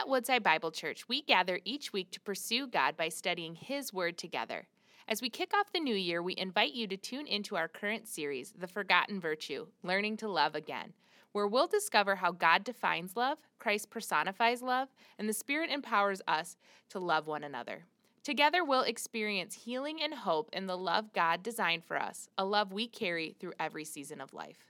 At Woodside Bible Church, we gather each week to pursue God by studying His Word together. As we kick off the new year, we invite you to tune into our current series, The Forgotten Virtue Learning to Love Again, where we'll discover how God defines love, Christ personifies love, and the Spirit empowers us to love one another. Together, we'll experience healing and hope in the love God designed for us, a love we carry through every season of life.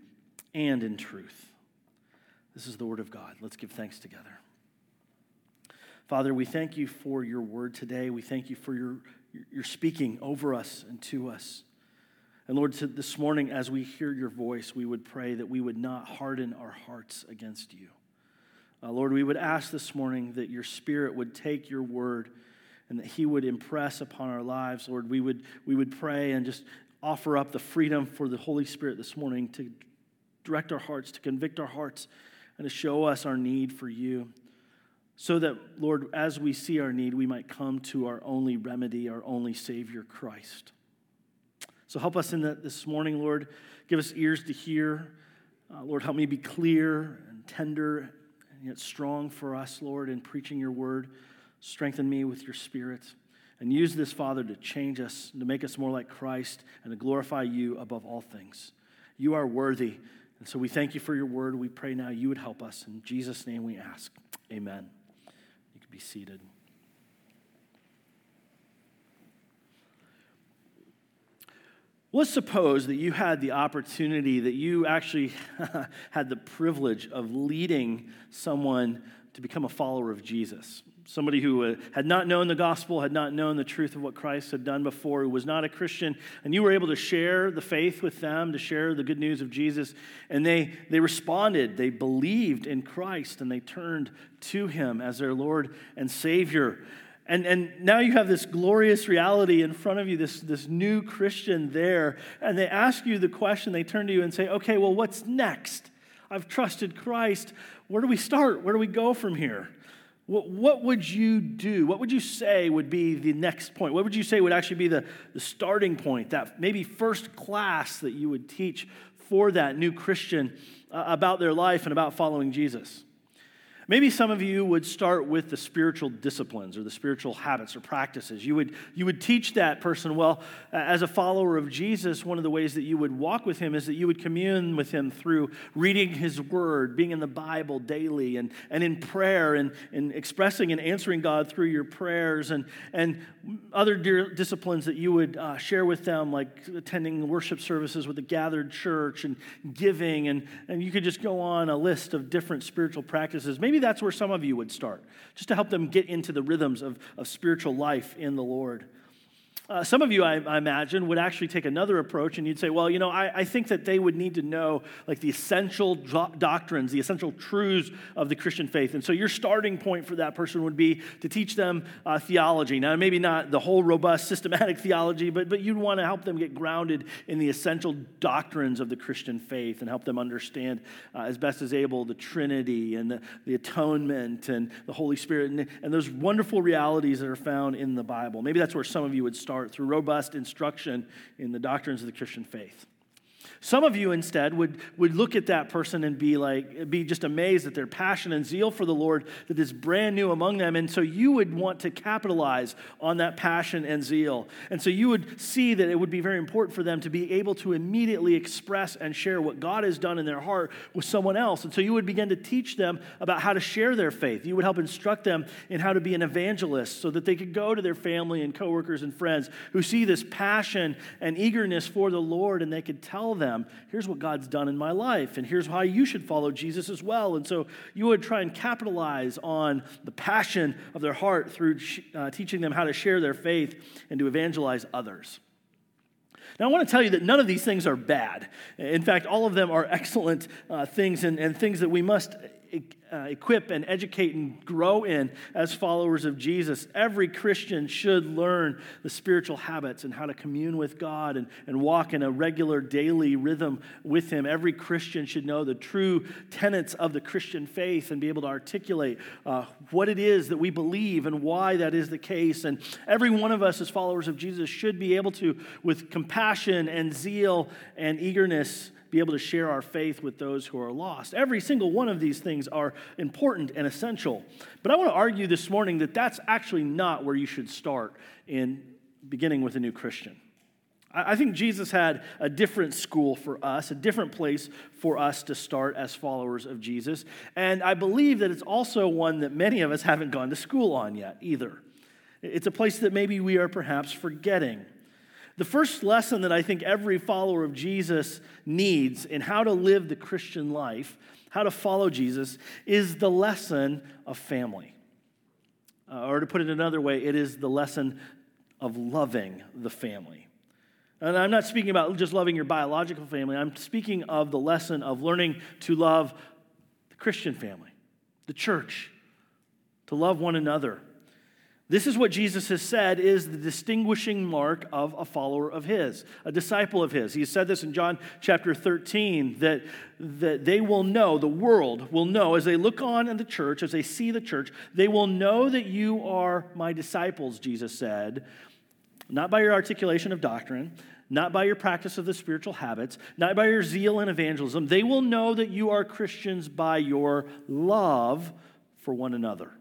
and in truth. This is the word of God. Let's give thanks together. Father, we thank you for your word today. We thank you for your, your speaking over us and to us. And Lord, this morning, as we hear your voice, we would pray that we would not harden our hearts against you. Uh, Lord, we would ask this morning that your spirit would take your word and that he would impress upon our lives. Lord, we would, we would pray and just offer up the freedom for the Holy Spirit this morning to direct our hearts, to convict our hearts, and to show us our need for you. So that, Lord, as we see our need, we might come to our only remedy, our only Savior, Christ. So help us in that this morning, Lord. Give us ears to hear. Uh, Lord, help me be clear and tender and yet strong for us, Lord, in preaching your word. Strengthen me with your spirit. And use this, Father, to change us, to make us more like Christ, and to glorify you above all things. You are worthy. And so we thank you for your word. We pray now you would help us. In Jesus' name we ask. Amen. You can be seated. Let's suppose that you had the opportunity, that you actually had the privilege of leading someone to become a follower of Jesus somebody who uh, had not known the gospel, had not known the truth of what Christ had done before, who was not a Christian, and you were able to share the faith with them, to share the good news of Jesus, and they, they responded, they believed in Christ, and they turned to him as their Lord and Savior. And, and now you have this glorious reality in front of you, this, this new Christian there, and they ask you the question, they turn to you and say, okay, well, what's next? I've trusted Christ. Where do we start? Where do we go from here? What would you do? What would you say would be the next point? What would you say would actually be the, the starting point, that maybe first class that you would teach for that new Christian uh, about their life and about following Jesus? Maybe some of you would start with the spiritual disciplines or the spiritual habits or practices. You would, you would teach that person, well, as a follower of Jesus, one of the ways that you would walk with him is that you would commune with him through reading his word, being in the Bible daily, and, and in prayer, and, and expressing and answering God through your prayers, and, and other disciplines that you would uh, share with them, like attending worship services with the gathered church and giving. And, and you could just go on a list of different spiritual practices. Maybe that's where some of you would start, just to help them get into the rhythms of, of spiritual life in the Lord. Uh, some of you, I, I, imagine, would actually take another approach and you'd say, well, you know, I, I think that they would need to know like the essential do- doctrines, the essential truths of the Christian faith. And so your starting point for that person would be to teach them uh, theology. Now, maybe not the whole robust systematic theology, but, but you'd want to help them get grounded in the essential doctrines of the Christian faith and help them understand uh, as best as able the Trinity and the, the atonement and the Holy Spirit and, and those wonderful realities that are found in the Bible. Maybe that's where some of you would start through robust instruction in the doctrines of the Christian faith. Some of you instead would, would look at that person and be like, be just amazed at their passion and zeal for the Lord that is brand new among them. And so you would want to capitalize on that passion and zeal. And so you would see that it would be very important for them to be able to immediately express and share what God has done in their heart with someone else. And so you would begin to teach them about how to share their faith. You would help instruct them in how to be an evangelist so that they could go to their family and coworkers and friends who see this passion and eagerness for the Lord and they could tell them them, here's what God's done in my life, and here's how you should follow Jesus as well. And so you would try and capitalize on the passion of their heart through uh, teaching them how to share their faith and to evangelize others. Now, I want to tell you that none of these things are bad. In fact, all of them are excellent uh, things and, and things that we must equip and educate and grow in as followers of Jesus. Every Christian should learn the spiritual habits and how to commune with God and, and walk in a regular daily rhythm with Him. Every Christian should know the true tenets of the Christian faith and be able to articulate uh, what it is that we believe and why that is the case. And every one of us, as followers of Jesus, should be able to, with compassion and zeal and eagerness, be able to share our faith with those who are lost. Every single one of these things are important and essential. But I want to argue this morning that that's actually not where you should start in beginning with a new Christian. I think Jesus had a different school for us, a different place for us to start as followers of Jesus. And I believe that it's also one that many of us haven't gone to school on yet either. It's a place that maybe we are perhaps forgetting. The first lesson that I think every follower of Jesus needs in how to live the Christian life, how to follow Jesus, is the lesson of family. Uh, or to put it another way, it is the lesson of loving the family. And I'm not speaking about just loving your biological family, I'm speaking of the lesson of learning to love the Christian family, the church, to love one another this is what Jesus has said is the distinguishing mark of a follower of his, a disciple of his. He said this in John chapter 13 that, that they will know, the world will know, as they look on in the church, as they see the church, they will know that you are my disciples, Jesus said, not by your articulation of doctrine, not by your practice of the spiritual habits, not by your zeal in evangelism. They will know that you are Christians by your love for one another.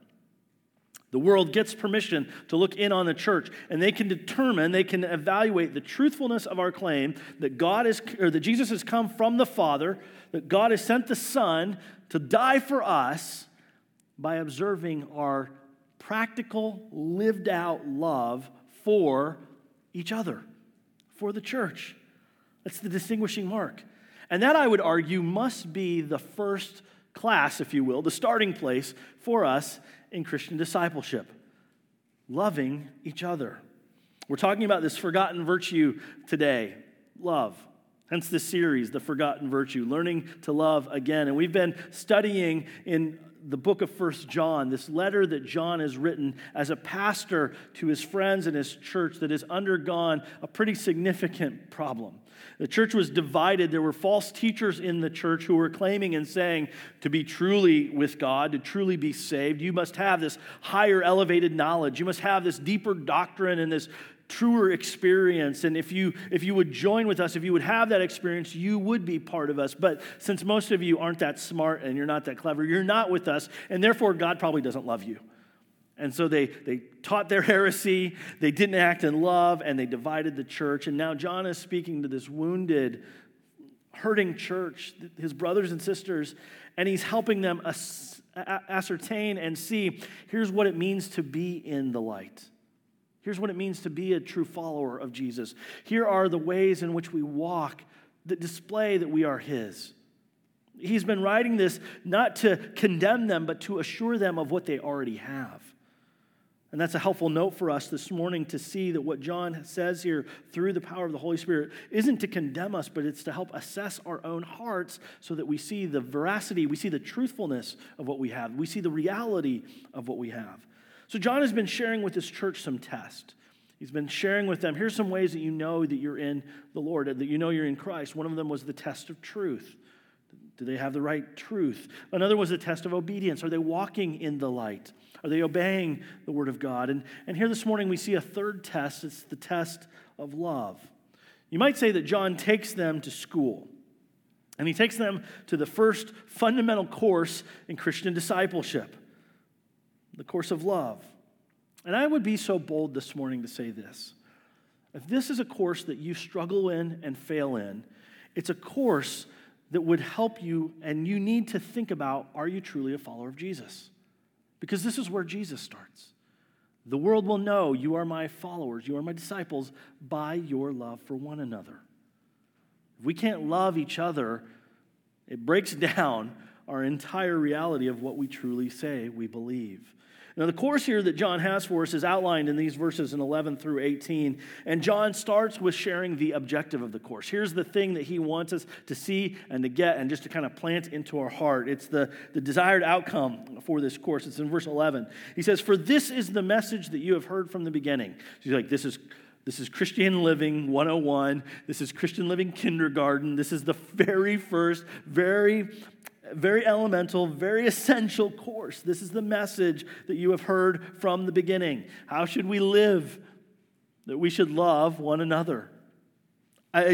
The world gets permission to look in on the church, and they can determine, they can evaluate the truthfulness of our claim that God is, or that Jesus has come from the Father, that God has sent the Son to die for us by observing our practical, lived out love for each other, for the church. That's the distinguishing mark. And that, I would argue, must be the first class, if you will, the starting place for us in Christian discipleship loving each other. We're talking about this forgotten virtue today love. Hence, this series, The Forgotten Virtue, learning to love again. And we've been studying in the book of First John, this letter that John has written as a pastor to his friends and his church that has undergone a pretty significant problem. The church was divided. There were false teachers in the church who were claiming and saying to be truly with God, to truly be saved, you must have this higher elevated knowledge. You must have this deeper doctrine and this truer experience and if you if you would join with us if you would have that experience you would be part of us but since most of you aren't that smart and you're not that clever you're not with us and therefore god probably doesn't love you and so they, they taught their heresy, they didn't act in love, and they divided the church. And now John is speaking to this wounded, hurting church, his brothers and sisters, and he's helping them ascertain and see here's what it means to be in the light. Here's what it means to be a true follower of Jesus. Here are the ways in which we walk that display that we are his. He's been writing this not to condemn them, but to assure them of what they already have. And that's a helpful note for us this morning to see that what John says here through the power of the Holy Spirit isn't to condemn us, but it's to help assess our own hearts so that we see the veracity, we see the truthfulness of what we have, we see the reality of what we have. So, John has been sharing with his church some tests. He's been sharing with them here's some ways that you know that you're in the Lord, that you know you're in Christ. One of them was the test of truth. Do they have the right truth? Another was the test of obedience. Are they walking in the light? Are they obeying the word of God? And, and here this morning we see a third test it's the test of love. You might say that John takes them to school. And he takes them to the first fundamental course in Christian discipleship the course of love. And I would be so bold this morning to say this. If this is a course that you struggle in and fail in, it's a course that would help you, and you need to think about are you truly a follower of Jesus? Because this is where Jesus starts. The world will know you are my followers, you are my disciples by your love for one another. If we can't love each other, it breaks down our entire reality of what we truly say we believe. Now, the course here that John has for us is outlined in these verses in 11 through 18. And John starts with sharing the objective of the course. Here's the thing that he wants us to see and to get and just to kind of plant into our heart. It's the, the desired outcome for this course. It's in verse 11. He says, For this is the message that you have heard from the beginning. So he's like, This is this is Christian Living 101. This is Christian Living Kindergarten. This is the very first, very, very elemental, very essential course. This is the message that you have heard from the beginning. How should we live? That we should love one another.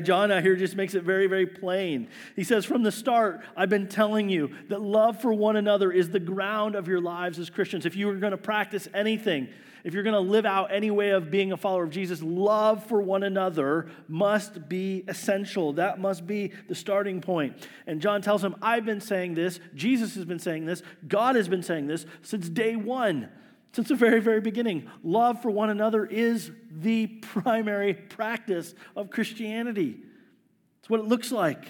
John out here just makes it very, very plain. He says, From the start, I've been telling you that love for one another is the ground of your lives as Christians. If you are going to practice anything, if you're going to live out any way of being a follower of Jesus, love for one another must be essential. That must be the starting point. And John tells him, I've been saying this, Jesus has been saying this, God has been saying this since day one. Since the very, very beginning, love for one another is the primary practice of Christianity. It's what it looks like.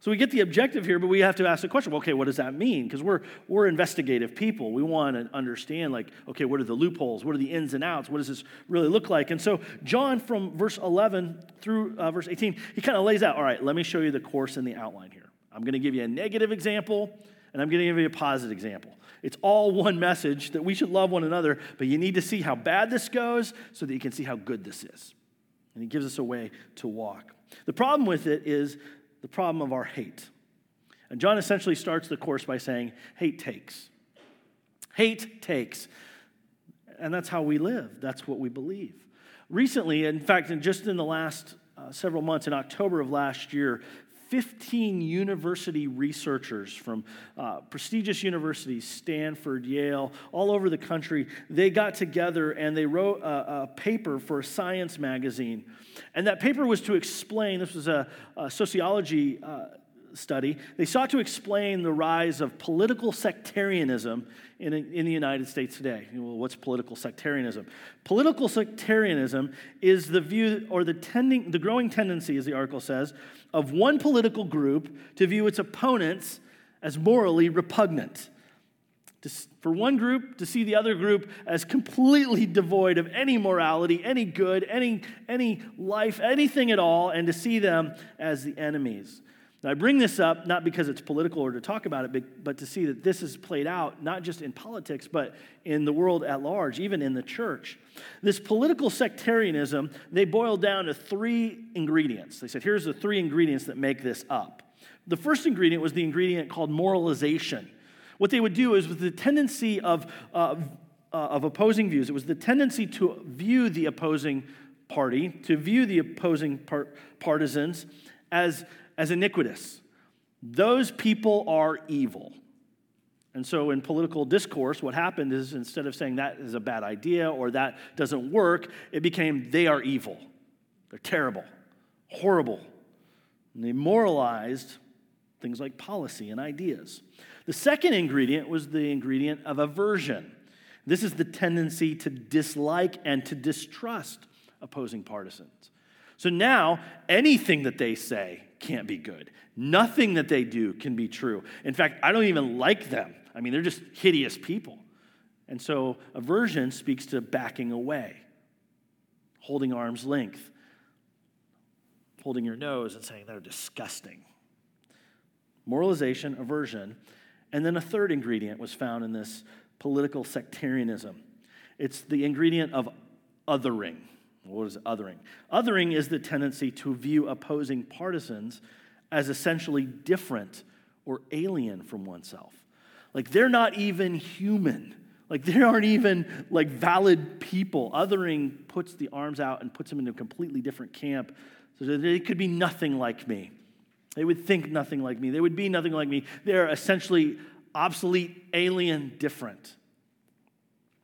So we get the objective here, but we have to ask the question, well, okay, what does that mean? Because we're, we're investigative people. We want to understand, like, okay, what are the loopholes? What are the ins and outs? What does this really look like? And so John, from verse 11 through uh, verse 18, he kind of lays out, all right, let me show you the course and the outline here. I'm going to give you a negative example, and I'm going to give you a positive example. It's all one message that we should love one another, but you need to see how bad this goes so that you can see how good this is. And he gives us a way to walk. The problem with it is the problem of our hate. And John essentially starts the course by saying, hate takes. Hate takes. And that's how we live, that's what we believe. Recently, in fact, just in the last uh, several months, in October of last year, 15 university researchers from uh, prestigious universities, Stanford, Yale, all over the country, they got together and they wrote a, a paper for a science magazine. And that paper was to explain this was a, a sociology uh, study. They sought to explain the rise of political sectarianism in, in the United States today. Well, what's political sectarianism? Political sectarianism is the view or the, tending, the growing tendency, as the article says, of one political group to view its opponents as morally repugnant. For one group to see the other group as completely devoid of any morality, any good, any, any life, anything at all, and to see them as the enemies. Now, I bring this up not because it's political or to talk about it, but to see that this is played out not just in politics, but in the world at large, even in the church. This political sectarianism, they boiled down to three ingredients. They said, here's the three ingredients that make this up. The first ingredient was the ingredient called moralization. What they would do is, with the tendency of, uh, of opposing views, it was the tendency to view the opposing party, to view the opposing par- partisans as as iniquitous. Those people are evil. And so, in political discourse, what happened is instead of saying that is a bad idea or that doesn't work, it became they are evil. They're terrible, horrible. And they moralized things like policy and ideas. The second ingredient was the ingredient of aversion. This is the tendency to dislike and to distrust opposing partisans. So now, anything that they say can't be good. Nothing that they do can be true. In fact, I don't even like them. I mean, they're just hideous people. And so aversion speaks to backing away, holding arm's length, holding your nose and saying they're disgusting. Moralization, aversion. And then a third ingredient was found in this political sectarianism it's the ingredient of othering. What is othering? Othering is the tendency to view opposing partisans as essentially different or alien from oneself. Like they're not even human. Like they aren't even like valid people. Othering puts the arms out and puts them in a completely different camp So that they could be nothing like me. They would think nothing like me. They would be nothing like me. They're essentially obsolete, alien, different.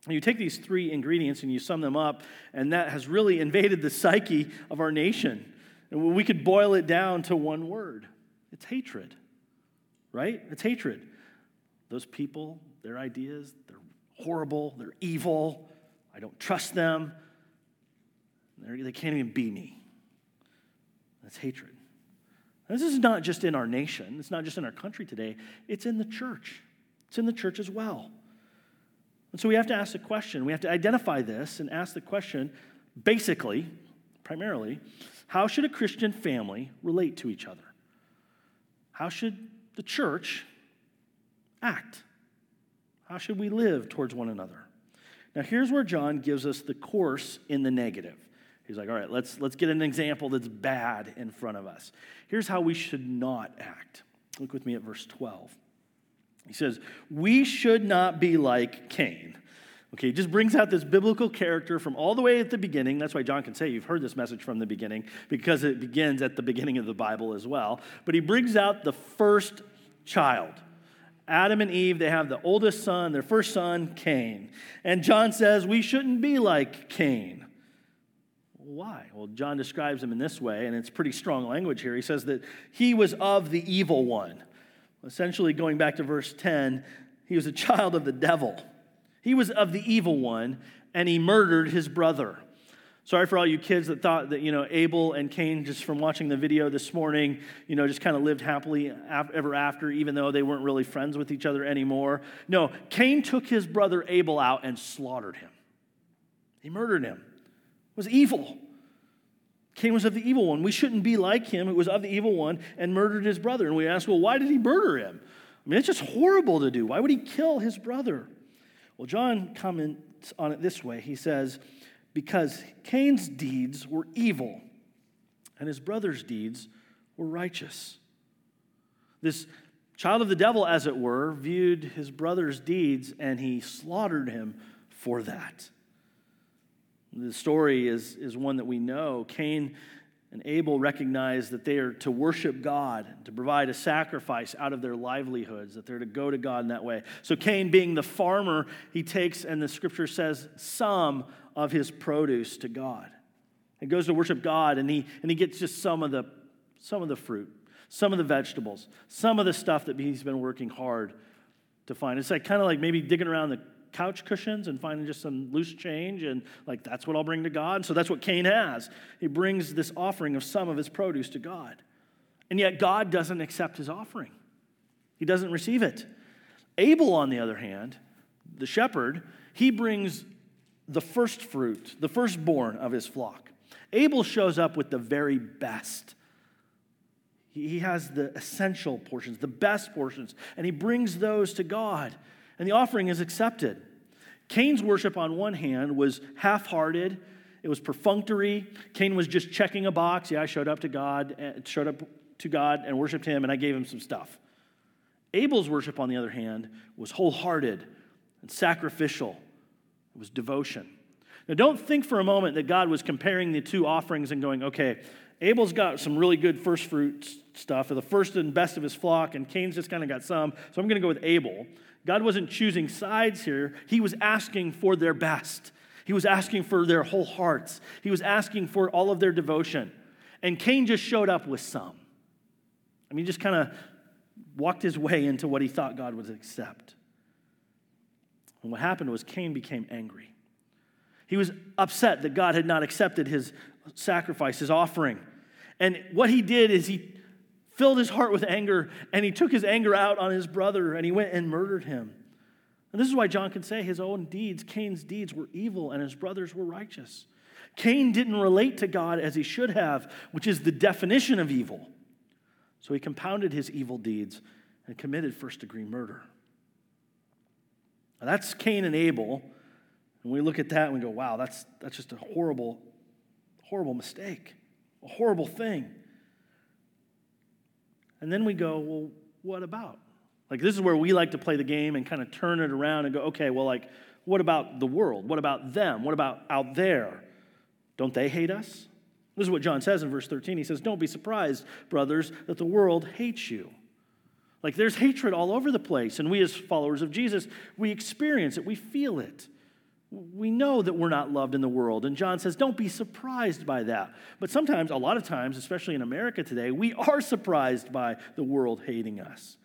You take these three ingredients and you sum them up, and that has really invaded the psyche of our nation. And we could boil it down to one word it's hatred, right? It's hatred. Those people, their ideas, they're horrible, they're evil. I don't trust them. They're, they can not even be me. That's hatred. this is not just in our nation, it's not just in our country today, it's in the church. It's in the church as well. And so we have to ask the question, we have to identify this and ask the question basically, primarily, how should a Christian family relate to each other? How should the church act? How should we live towards one another? Now, here's where John gives us the course in the negative. He's like, all right, let's, let's get an example that's bad in front of us. Here's how we should not act. Look with me at verse 12. He says, We should not be like Cain. Okay, he just brings out this biblical character from all the way at the beginning. That's why John can say you've heard this message from the beginning, because it begins at the beginning of the Bible as well. But he brings out the first child. Adam and Eve, they have the oldest son, their first son, Cain. And John says we shouldn't be like Cain. Why? Well, John describes him in this way, and it's pretty strong language here. He says that he was of the evil one. Essentially, going back to verse 10, he was a child of the devil. He was of the evil one, and he murdered his brother. Sorry for all you kids that thought that, you know, Abel and Cain, just from watching the video this morning, you know, just kind of lived happily ever after, even though they weren't really friends with each other anymore. No, Cain took his brother Abel out and slaughtered him. He murdered him. It was evil. Cain was of the evil one. We shouldn't be like him, who was of the evil one and murdered his brother. And we ask, well, why did he murder him? I mean, it's just horrible to do. Why would he kill his brother? Well, John comments on it this way he says, Because Cain's deeds were evil, and his brother's deeds were righteous. This child of the devil, as it were, viewed his brother's deeds and he slaughtered him for that. The story is, is one that we know. Cain and Abel recognize that they are to worship God, to provide a sacrifice out of their livelihoods, that they're to go to God in that way. So, Cain, being the farmer, he takes, and the scripture says, some of his produce to God. He goes to worship God, and he, and he gets just some of, the, some of the fruit, some of the vegetables, some of the stuff that he's been working hard to find. It's like kind of like maybe digging around the couch cushions and finding just some loose change and like that's what I'll bring to God. So that's what Cain has. He brings this offering of some of his produce to God. And yet God doesn't accept his offering. He doesn't receive it. Abel on the other hand, the shepherd, he brings the first fruit, the firstborn of his flock. Abel shows up with the very best. He has the essential portions, the best portions, and he brings those to God and the offering is accepted. Cain's worship, on one hand, was half hearted, it was perfunctory. Cain was just checking a box. Yeah, I showed up to God, eh, showed up to God and worshiped him, and I gave him some stuff. Abel's worship, on the other hand, was wholehearted and sacrificial, it was devotion. Now, don't think for a moment that God was comparing the two offerings and going, okay, Abel's got some really good first fruit stuff, or the first and best of his flock, and Cain's just kind of got some, so I'm going to go with Abel. God wasn't choosing sides here, He was asking for their best. He was asking for their whole hearts. He was asking for all of their devotion. And Cain just showed up with some. I mean, he just kind of walked his way into what he thought God would accept. And what happened was Cain became angry. He was upset that God had not accepted his sacrifice, his offering. And what he did is he filled his heart with anger, and he took his anger out on his brother, and he went and murdered him. And this is why John can say his own deeds, Cain's deeds, were evil, and his brothers were righteous. Cain didn't relate to God as he should have, which is the definition of evil. So he compounded his evil deeds and committed first degree murder. Now that's Cain and Abel. And we look at that and we go, wow, that's, that's just a horrible, horrible mistake, a horrible thing. And then we go, well, what about? Like, this is where we like to play the game and kind of turn it around and go, okay, well, like, what about the world? What about them? What about out there? Don't they hate us? This is what John says in verse 13. He says, Don't be surprised, brothers, that the world hates you. Like there's hatred all over the place. And we, as followers of Jesus, we experience it, we feel it. We know that we're not loved in the world. And John says, Don't be surprised by that. But sometimes, a lot of times, especially in America today, we are surprised by the world hating us.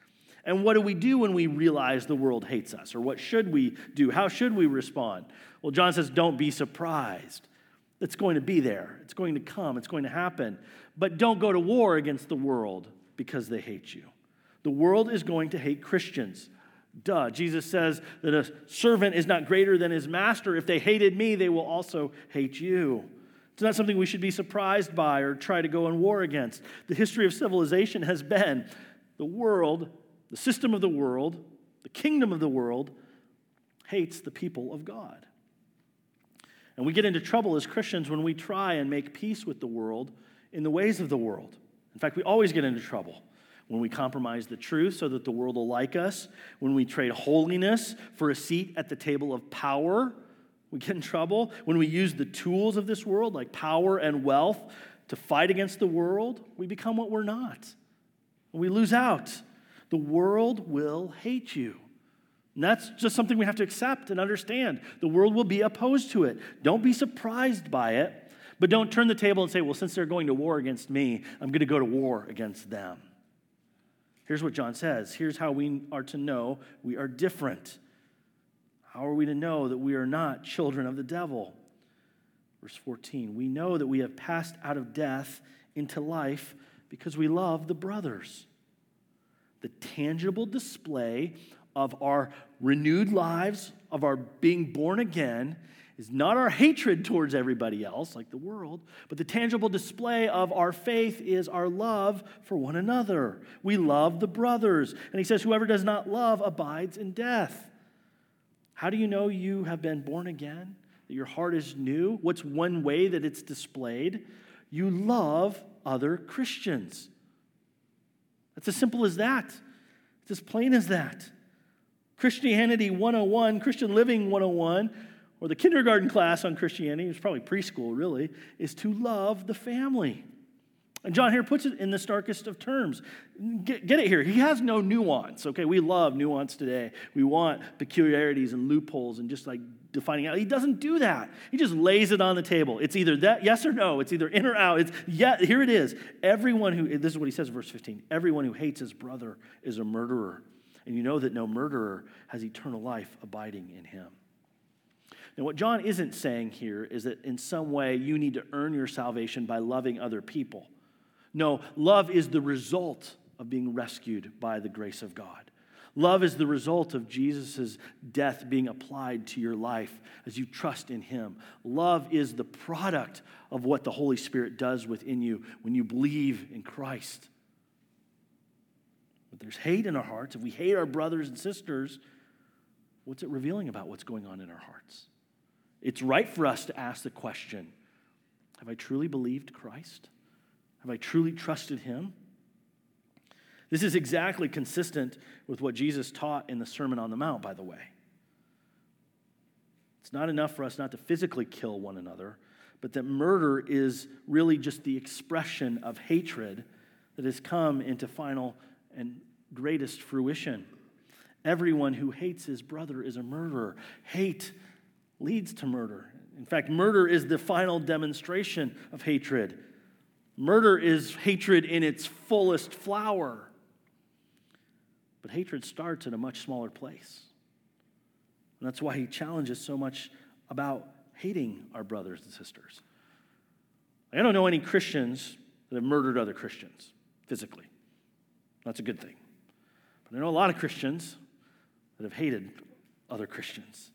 And what do we do when we realize the world hates us? Or what should we do? How should we respond? Well, John says, Don't be surprised. It's going to be there, it's going to come, it's going to happen. But don't go to war against the world because they hate you. The world is going to hate Christians. Duh. Jesus says that a servant is not greater than his master. If they hated me, they will also hate you. It's not something we should be surprised by or try to go in war against. The history of civilization has been the world, the system of the world, the kingdom of the world hates the people of God. And we get into trouble as Christians when we try and make peace with the world in the ways of the world. In fact, we always get into trouble when we compromise the truth so that the world will like us, when we trade holiness for a seat at the table of power, we get in trouble. When we use the tools of this world, like power and wealth, to fight against the world, we become what we're not. We lose out. The world will hate you. And that's just something we have to accept and understand. The world will be opposed to it. Don't be surprised by it, but don't turn the table and say, well, since they're going to war against me, I'm going to go to war against them. Here's what John says here's how we are to know we are different. How are we to know that we are not children of the devil? Verse 14 We know that we have passed out of death into life because we love the brothers. The tangible display of our renewed lives, of our being born again, is not our hatred towards everybody else, like the world, but the tangible display of our faith is our love for one another. We love the brothers. And he says, Whoever does not love abides in death. How do you know you have been born again? That your heart is new? What's one way that it's displayed? You love other Christians. It's as simple as that. It's as plain as that. Christianity 101, Christian Living 101 or the kindergarten class on Christianity, it's probably preschool really, is to love the family. And John here puts it in the starkest of terms. Get, get, it here. He has no nuance, okay? We love nuance today. We want peculiarities and loopholes and just like defining out. He doesn't do that. He just lays it on the table. It's either that, yes or no. It's either in or out. It's, yeah, here it is. Everyone who, this is what he says in verse 15 everyone who hates his brother is a murderer. And you know that no murderer has eternal life abiding in him. And what John isn't saying here is that in some way you need to earn your salvation by loving other people. No, love is the result of being rescued by the grace of God. Love is the result of Jesus' death being applied to your life as you trust in Him. Love is the product of what the Holy Spirit does within you when you believe in Christ. But there's hate in our hearts. If we hate our brothers and sisters, what's it revealing about what's going on in our hearts? It's right for us to ask the question Have I truly believed Christ? Have I truly trusted Him? This is exactly consistent with what Jesus taught in the Sermon on the Mount, by the way. It's not enough for us not to physically kill one another, but that murder is really just the expression of hatred that has come into final and greatest fruition. Everyone who hates his brother is a murderer. Hate leads to murder. In fact, murder is the final demonstration of hatred. Murder is hatred in its fullest flower. But hatred starts in a much smaller place. And that's why he challenges so much about hating our brothers and sisters. I don't know any Christians that have murdered other Christians physically. That's a good thing. But I know a lot of Christians that have hated other Christians.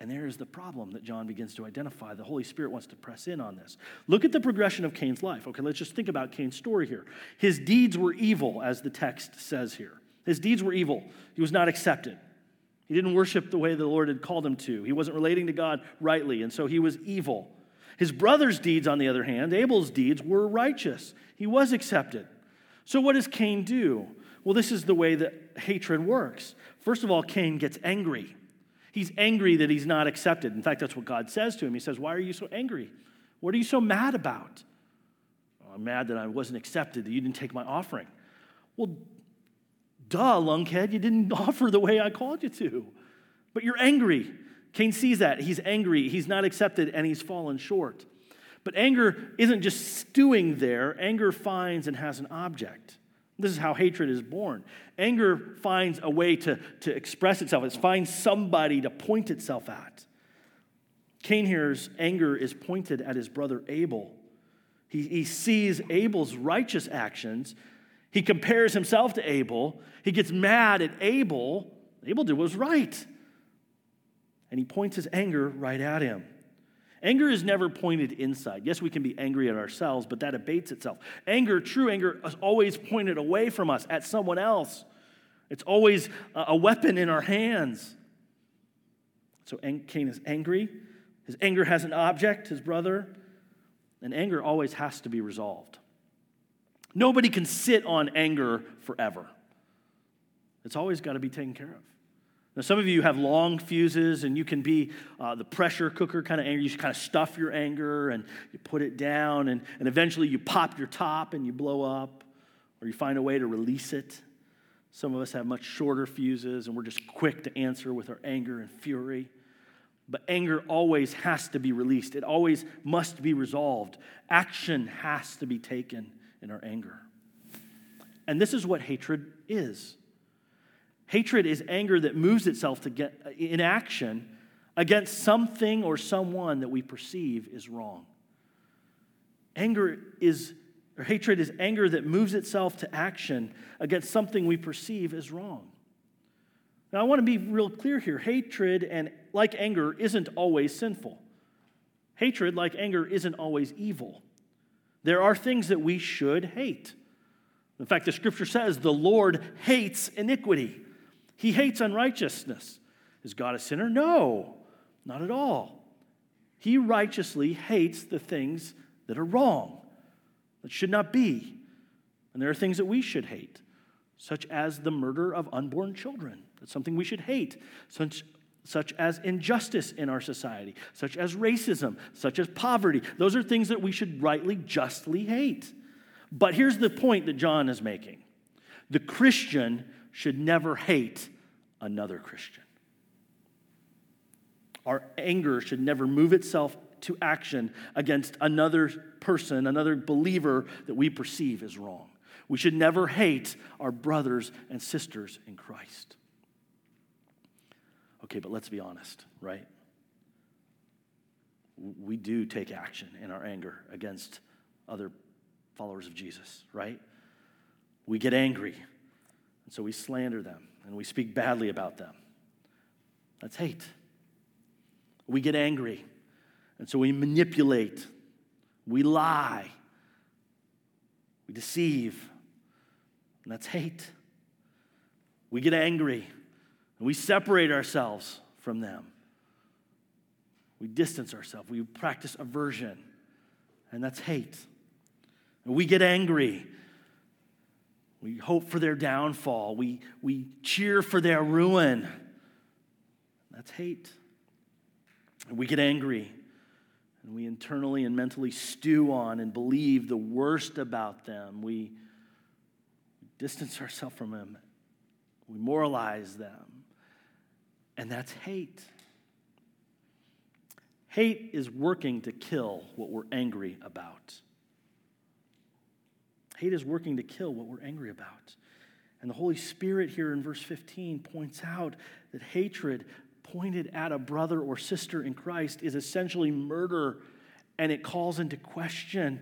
And there is the problem that John begins to identify. The Holy Spirit wants to press in on this. Look at the progression of Cain's life. Okay, let's just think about Cain's story here. His deeds were evil, as the text says here. His deeds were evil. He was not accepted. He didn't worship the way the Lord had called him to. He wasn't relating to God rightly, and so he was evil. His brother's deeds, on the other hand, Abel's deeds, were righteous. He was accepted. So, what does Cain do? Well, this is the way that hatred works. First of all, Cain gets angry. He's angry that he's not accepted. In fact, that's what God says to him. He says, Why are you so angry? What are you so mad about? I'm mad that I wasn't accepted, that you didn't take my offering. Well, duh, lunkhead, you didn't offer the way I called you to. But you're angry. Cain sees that. He's angry. He's not accepted and he's fallen short. But anger isn't just stewing there, anger finds and has an object. This is how hatred is born. Anger finds a way to, to express itself, it finds somebody to point itself at. Cain here's anger is pointed at his brother Abel. He, he sees Abel's righteous actions. He compares himself to Abel. He gets mad at Abel. Abel did what was right. And he points his anger right at him. Anger is never pointed inside. Yes, we can be angry at ourselves, but that abates itself. Anger, true anger, is always pointed away from us at someone else. It's always a weapon in our hands. So Cain is angry. His anger has an object, his brother, and anger always has to be resolved. Nobody can sit on anger forever. It's always got to be taken care of. Now, some of you have long fuses and you can be uh, the pressure cooker kind of anger. You just kind of stuff your anger and you put it down, and, and eventually you pop your top and you blow up, or you find a way to release it. Some of us have much shorter fuses and we're just quick to answer with our anger and fury. But anger always has to be released, it always must be resolved. Action has to be taken in our anger. And this is what hatred is. Hatred is anger that moves itself to get uh, in action against something or someone that we perceive is wrong. Anger is, or hatred is anger that moves itself to action against something we perceive is wrong. Now, I want to be real clear here. Hatred and like anger isn't always sinful. Hatred, like anger, isn't always evil. There are things that we should hate. In fact, the scripture says the Lord hates iniquity. He hates unrighteousness. Is God a sinner? No, not at all. He righteously hates the things that are wrong, that should not be. And there are things that we should hate, such as the murder of unborn children. That's something we should hate, such, such as injustice in our society, such as racism, such as poverty. Those are things that we should rightly, justly hate. But here's the point that John is making the Christian should never hate another Christian. Our anger should never move itself to action against another person, another believer that we perceive as wrong. We should never hate our brothers and sisters in Christ. Okay, but let's be honest, right? We do take action in our anger against other followers of Jesus, right? We get angry, and so we slander them and we speak badly about them. That's hate. We get angry, and so we manipulate, we lie, we deceive, and that's hate. We get angry, and we separate ourselves from them. We distance ourselves, we practice aversion, and that's hate. And we get angry we hope for their downfall. We, we cheer for their ruin. That's hate. And we get angry. And we internally and mentally stew on and believe the worst about them. We distance ourselves from them. We moralize them. And that's hate. Hate is working to kill what we're angry about. Hate is working to kill what we're angry about. And the Holy Spirit here in verse 15 points out that hatred pointed at a brother or sister in Christ is essentially murder, and it calls into question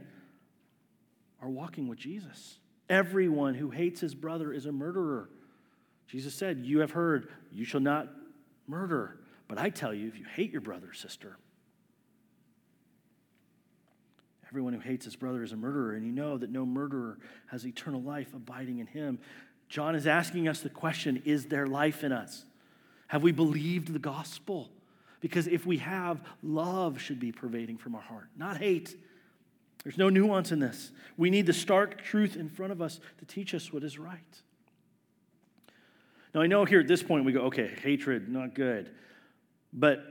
our walking with Jesus. Everyone who hates his brother is a murderer. Jesus said, You have heard, you shall not murder. But I tell you, if you hate your brother or sister, Everyone who hates his brother is a murderer, and you know that no murderer has eternal life abiding in him. John is asking us the question Is there life in us? Have we believed the gospel? Because if we have, love should be pervading from our heart, not hate. There's no nuance in this. We need the stark truth in front of us to teach us what is right. Now, I know here at this point we go, okay, hatred, not good. But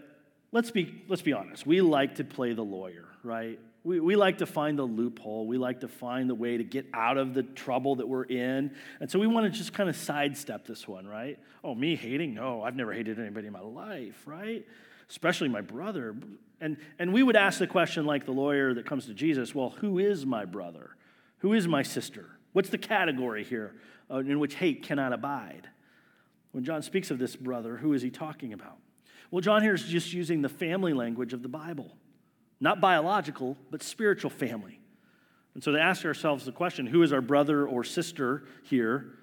let's be, let's be honest. We like to play the lawyer, right? We, we like to find the loophole. We like to find the way to get out of the trouble that we're in. And so we want to just kind of sidestep this one, right? Oh, me hating? No, I've never hated anybody in my life, right? Especially my brother. And, and we would ask the question, like the lawyer that comes to Jesus well, who is my brother? Who is my sister? What's the category here uh, in which hate cannot abide? When John speaks of this brother, who is he talking about? Well, John here is just using the family language of the Bible. Not biological, but spiritual family. And so to ask ourselves the question, who is our brother or sister here?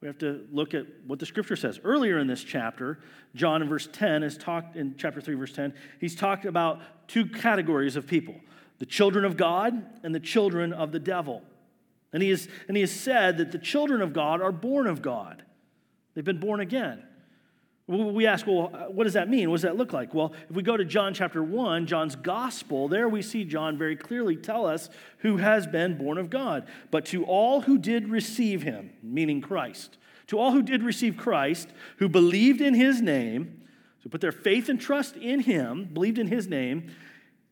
We have to look at what the scripture says. Earlier in this chapter, John in verse 10 has talked in chapter 3, verse 10, he's talked about two categories of people the children of God and the children of the devil. And he, has, and he has said that the children of God are born of God. They've been born again. We ask, well, uh, what does that mean? What does that look like? Well, if we go to John chapter 1, John's gospel, there we see John very clearly tell us who has been born of God. But to all who did receive him, meaning Christ, to all who did receive Christ, who believed in his name, so put their faith and trust in him, believed in his name,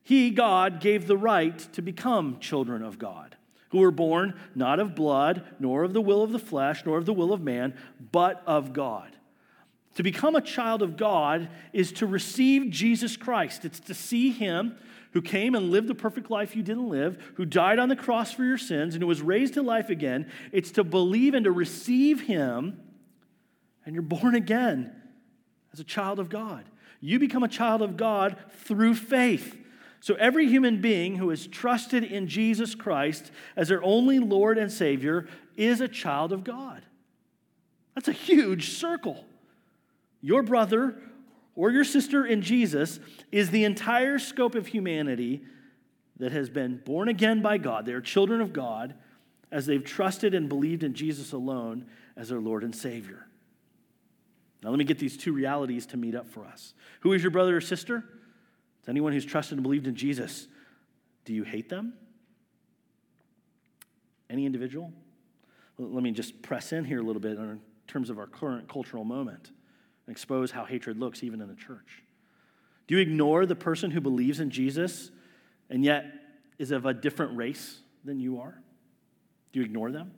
he, God, gave the right to become children of God, who were born not of blood, nor of the will of the flesh, nor of the will of man, but of God. To become a child of God is to receive Jesus Christ. It's to see Him who came and lived the perfect life you didn't live, who died on the cross for your sins, and who was raised to life again. It's to believe and to receive Him, and you're born again as a child of God. You become a child of God through faith. So, every human being who has trusted in Jesus Christ as their only Lord and Savior is a child of God. That's a huge circle. Your brother or your sister in Jesus is the entire scope of humanity that has been born again by God. They are children of God as they've trusted and believed in Jesus alone as their Lord and Savior. Now, let me get these two realities to meet up for us. Who is your brother or sister? It's anyone who's trusted and believed in Jesus. Do you hate them? Any individual? Let me just press in here a little bit in terms of our current cultural moment and expose how hatred looks even in the church? Do you ignore the person who believes in Jesus and yet is of a different race than you are? Do you ignore them?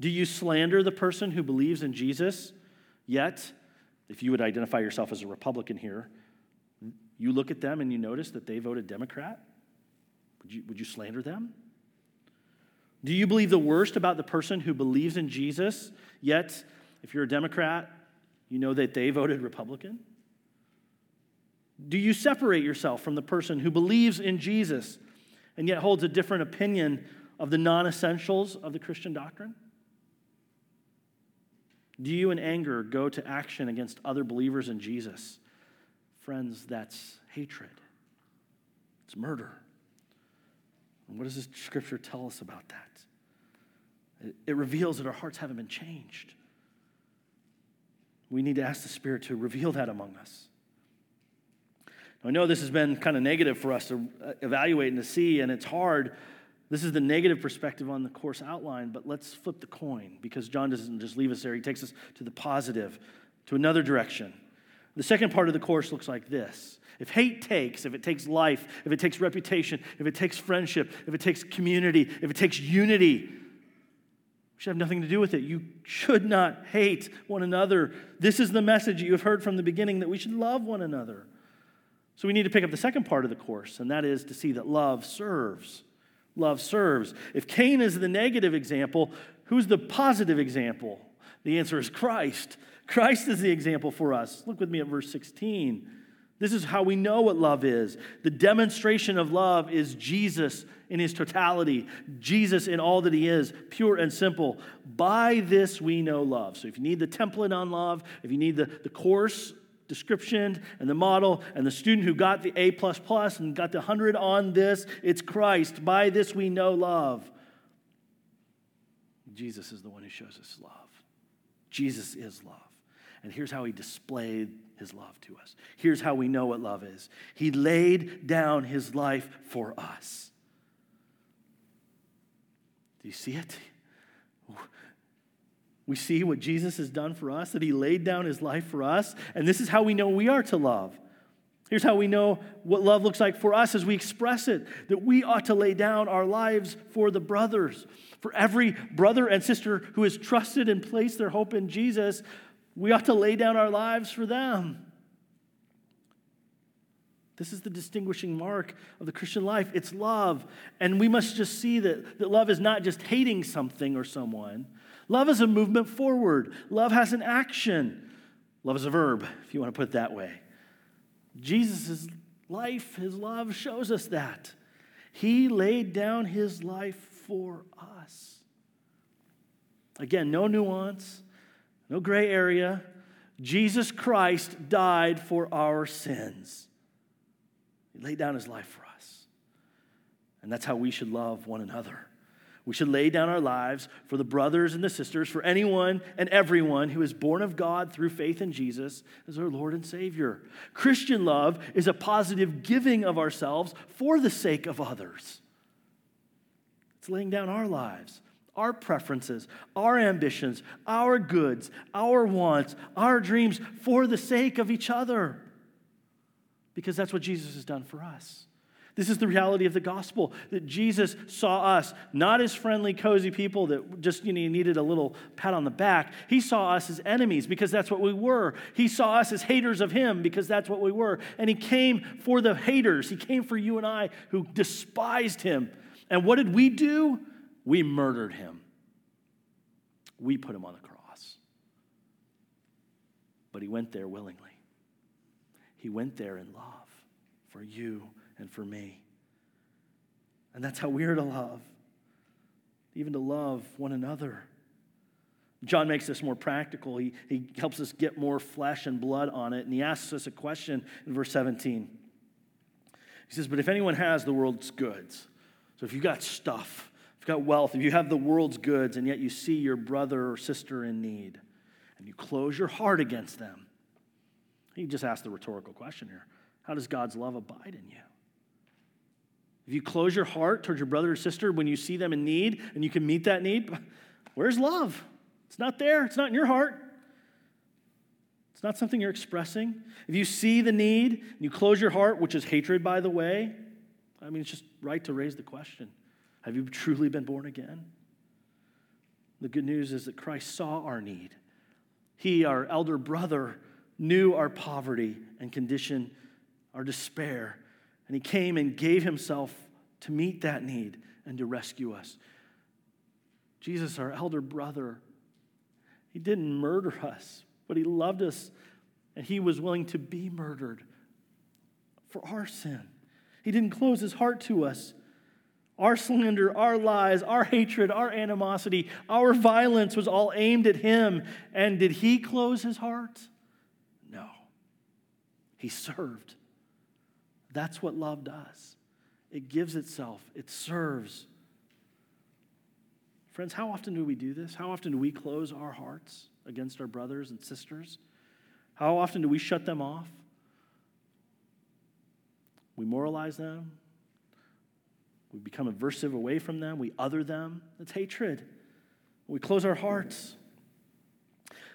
Do you slander the person who believes in Jesus, yet, if you would identify yourself as a Republican here, you look at them and you notice that they voted Democrat? Would you, would you slander them? Do you believe the worst about the person who believes in Jesus, yet, if you're a Democrat, you know that they voted Republican? Do you separate yourself from the person who believes in Jesus and yet holds a different opinion of the non essentials of the Christian doctrine? Do you, in anger, go to action against other believers in Jesus? Friends, that's hatred, it's murder. And what does this scripture tell us about that? It, it reveals that our hearts haven't been changed. We need to ask the Spirit to reveal that among us. I know this has been kind of negative for us to evaluate and to see, and it's hard. This is the negative perspective on the course outline, but let's flip the coin because John doesn't just leave us there. He takes us to the positive, to another direction. The second part of the course looks like this. If hate takes, if it takes life, if it takes reputation, if it takes friendship, if it takes community, if it takes unity, should have nothing to do with it. You should not hate one another. This is the message you have heard from the beginning that we should love one another. So we need to pick up the second part of the course, and that is to see that love serves. Love serves. If Cain is the negative example, who's the positive example? The answer is Christ. Christ is the example for us. Look with me at verse 16. This is how we know what love is. The demonstration of love is Jesus in his totality, Jesus in all that he is, pure and simple. By this we know love. So if you need the template on love, if you need the, the course description and the model and the student who got the A plus plus and got the 100 on this, it's Christ. By this we know love. Jesus is the one who shows us love. Jesus is love. And here's how he displayed his love to us. Here's how we know what love is He laid down his life for us. Do you see it? We see what Jesus has done for us, that he laid down his life for us, and this is how we know we are to love. Here's how we know what love looks like for us as we express it that we ought to lay down our lives for the brothers. For every brother and sister who has trusted and placed their hope in Jesus, we ought to lay down our lives for them. This is the distinguishing mark of the Christian life. It's love. And we must just see that, that love is not just hating something or someone. Love is a movement forward. Love has an action. Love is a verb, if you want to put it that way. Jesus' life, his love shows us that. He laid down his life for us. Again, no nuance, no gray area. Jesus Christ died for our sins. He laid down his life for us. And that's how we should love one another. We should lay down our lives for the brothers and the sisters, for anyone and everyone who is born of God through faith in Jesus as our Lord and Savior. Christian love is a positive giving of ourselves for the sake of others. It's laying down our lives, our preferences, our ambitions, our goods, our wants, our dreams for the sake of each other because that's what Jesus has done for us. This is the reality of the gospel that Jesus saw us not as friendly, cozy people that just you know, needed a little pat on the back. He saw us as enemies because that's what we were. He saw us as haters of Him because that's what we were. And He came for the haters. He came for you and I who despised Him. And what did we do? We murdered Him. We put Him on the cross. But He went there willingly. He went there in love for you and for me. And that's how we're to love, even to love one another. John makes this more practical. He, he helps us get more flesh and blood on it. And he asks us a question in verse 17. He says, But if anyone has the world's goods, so if you've got stuff, if you've got wealth, if you have the world's goods, and yet you see your brother or sister in need, and you close your heart against them, he just asked the rhetorical question here How does God's love abide in you? If you close your heart towards your brother or sister when you see them in need and you can meet that need, where's love? It's not there, it's not in your heart. It's not something you're expressing. If you see the need and you close your heart, which is hatred, by the way, I mean, it's just right to raise the question Have you truly been born again? The good news is that Christ saw our need. He, our elder brother, knew our poverty and condition, our despair, and He came and gave Himself to meet that need and to rescue us. Jesus, our elder brother, He didn't murder us, but He loved us and He was willing to be murdered for our sin. He didn't close His heart to us. Our slander, our lies, our hatred, our animosity, our violence was all aimed at him. And did he close his heart? He served. That's what love does it gives itself, it serves. Friends, how often do we do this? How often do we close our hearts against our brothers and sisters? How often do we shut them off? We moralize them. We become aversive away from them. We other them. It's hatred. We close our hearts.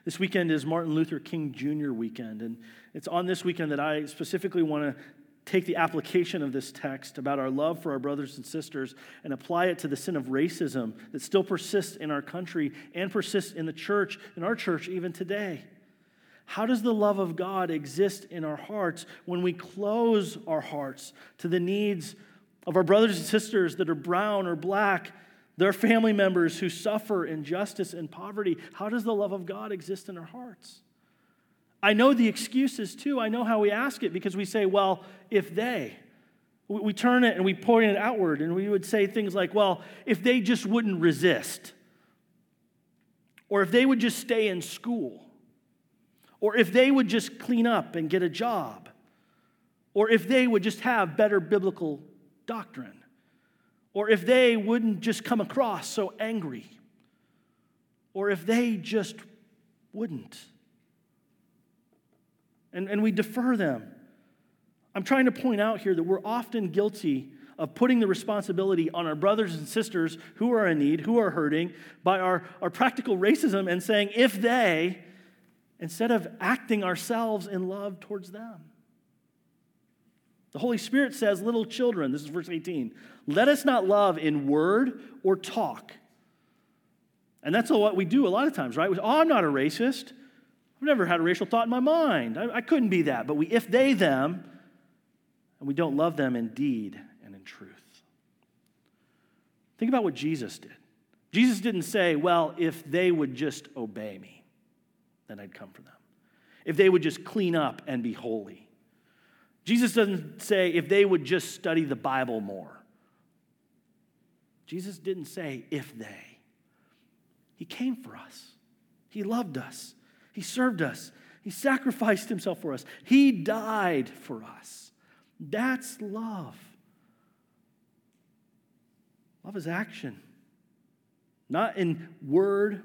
This weekend is Martin Luther King Jr. weekend, and it's on this weekend that I specifically want to take the application of this text about our love for our brothers and sisters and apply it to the sin of racism that still persists in our country and persists in the church, in our church, even today. How does the love of God exist in our hearts when we close our hearts to the needs of our brothers and sisters that are brown or black there are family members who suffer injustice and poverty. How does the love of God exist in our hearts? I know the excuses too. I know how we ask it because we say, well, if they. We turn it and we point it outward and we would say things like, well, if they just wouldn't resist, or if they would just stay in school, or if they would just clean up and get a job, or if they would just have better biblical doctrine or if they wouldn't just come across so angry, or if they just wouldn't. And, and we defer them. I'm trying to point out here that we're often guilty of putting the responsibility on our brothers and sisters who are in need, who are hurting, by our, our practical racism and saying, if they, instead of acting ourselves in love towards them. The Holy Spirit says, Little children, this is verse 18, let us not love in word or talk. And that's what we do a lot of times, right? We, oh, I'm not a racist. I've never had a racial thought in my mind. I, I couldn't be that. But we if they them, and we don't love them in deed and in truth. Think about what Jesus did. Jesus didn't say, well, if they would just obey me, then I'd come for them. If they would just clean up and be holy. Jesus doesn't say, if they would just study the Bible more. Jesus didn't say, if they. He came for us, He loved us, He served us, He sacrificed Himself for us, He died for us. That's love. Love is action, not in word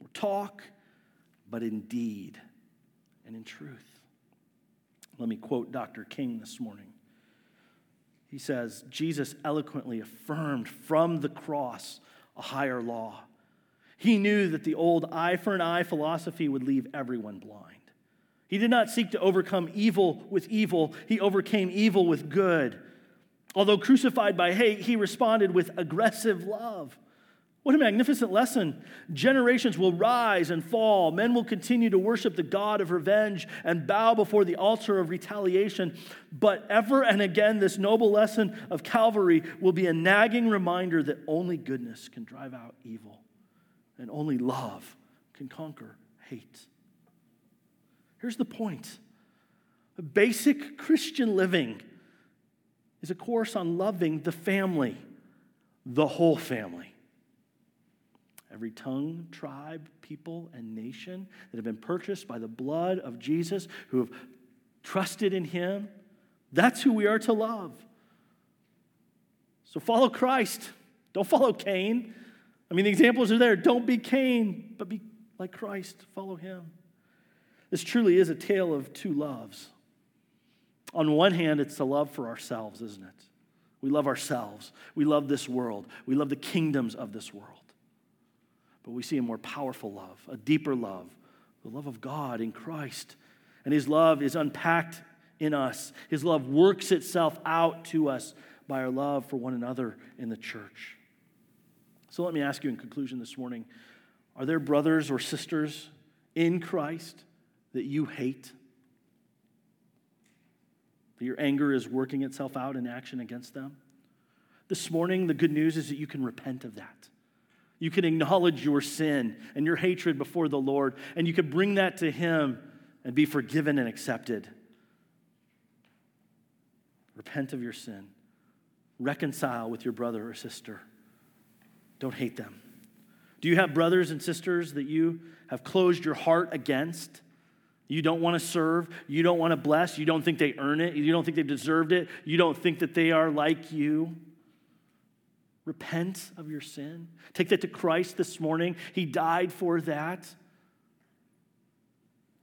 or talk, but in deed and in truth. Let me quote Dr. King this morning. He says, Jesus eloquently affirmed from the cross a higher law. He knew that the old eye for an eye philosophy would leave everyone blind. He did not seek to overcome evil with evil, he overcame evil with good. Although crucified by hate, he responded with aggressive love. What a magnificent lesson. Generations will rise and fall. Men will continue to worship the God of revenge and bow before the altar of retaliation. But ever and again, this noble lesson of Calvary will be a nagging reminder that only goodness can drive out evil, and only love can conquer hate. Here's the point basic Christian living is a course on loving the family, the whole family every tongue, tribe, people, and nation that have been purchased by the blood of Jesus, who have trusted in him. That's who we are to love. So follow Christ. Don't follow Cain. I mean, the examples are there. Don't be Cain, but be like Christ. Follow him. This truly is a tale of two loves. On one hand, it's the love for ourselves, isn't it? We love ourselves. We love this world. We love the kingdoms of this world. But we see a more powerful love, a deeper love, the love of God in Christ. And his love is unpacked in us. His love works itself out to us by our love for one another in the church. So let me ask you in conclusion this morning are there brothers or sisters in Christ that you hate? That your anger is working itself out in action against them? This morning, the good news is that you can repent of that. You can acknowledge your sin and your hatred before the Lord, and you can bring that to Him and be forgiven and accepted. Repent of your sin. Reconcile with your brother or sister. Don't hate them. Do you have brothers and sisters that you have closed your heart against? You don't want to serve. You don't want to bless. You don't think they earn it. You don't think they've deserved it. You don't think that they are like you. Repent of your sin. Take that to Christ this morning. He died for that.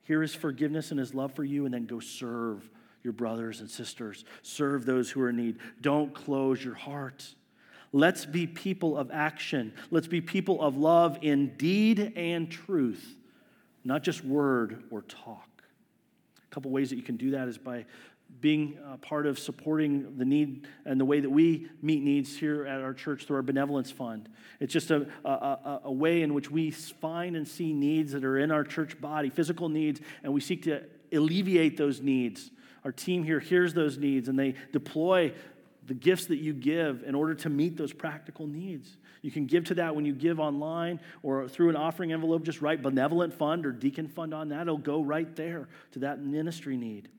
Hear his forgiveness and his love for you, and then go serve your brothers and sisters. Serve those who are in need. Don't close your heart. Let's be people of action. Let's be people of love in deed and truth, not just word or talk. A couple ways that you can do that is by being a part of supporting the need and the way that we meet needs here at our church through our benevolence fund. It's just a, a, a, way in which we find and see needs that are in our church body, physical needs, and we seek to alleviate those needs. Our team here hears those needs and they deploy the gifts that you give in order to meet those practical needs. You can give to that when you give online or through an offering envelope. Just write benevolent fund or deacon fund on that. It'll go right there to that ministry need.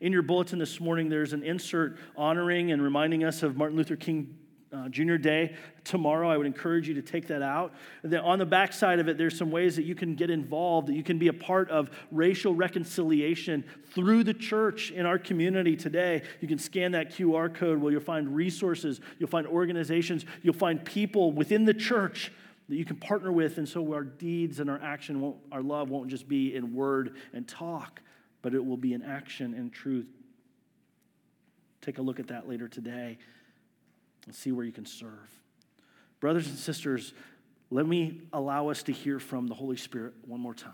In your bulletin this morning, there's an insert honoring and reminding us of Martin Luther King uh, Junior Day tomorrow. I would encourage you to take that out. then on the back side of it, there's some ways that you can get involved, that you can be a part of racial reconciliation through the church in our community today. You can scan that QR code where you'll find resources, you'll find organizations, you'll find people within the church that you can partner with, and so our deeds and our action, our love won't just be in word and talk, but it will be in action and truth. Take a look at that later today and see where you can serve. Brothers and sisters, let me allow us to hear from the Holy Spirit one more time.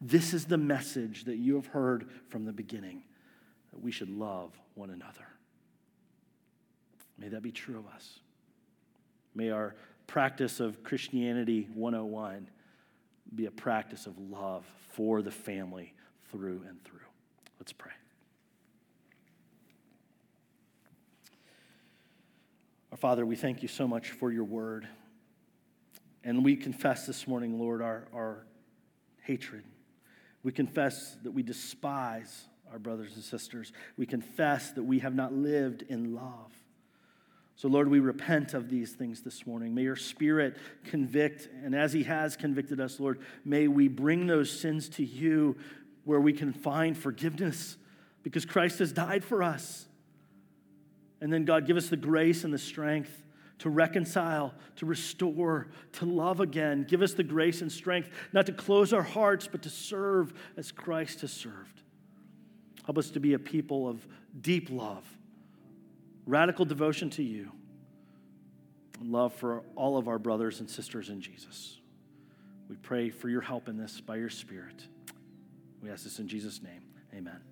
This is the message that you have heard from the beginning that we should love one another. May that be true of us. May our practice of Christianity 101 be a practice of love for the family through and through. Let's pray. Father, we thank you so much for your word. And we confess this morning, Lord, our, our hatred. We confess that we despise our brothers and sisters. We confess that we have not lived in love. So, Lord, we repent of these things this morning. May your Spirit convict, and as He has convicted us, Lord, may we bring those sins to you where we can find forgiveness because Christ has died for us. And then, God, give us the grace and the strength to reconcile, to restore, to love again. Give us the grace and strength not to close our hearts, but to serve as Christ has served. Help us to be a people of deep love, radical devotion to you, and love for all of our brothers and sisters in Jesus. We pray for your help in this by your Spirit. We ask this in Jesus' name. Amen.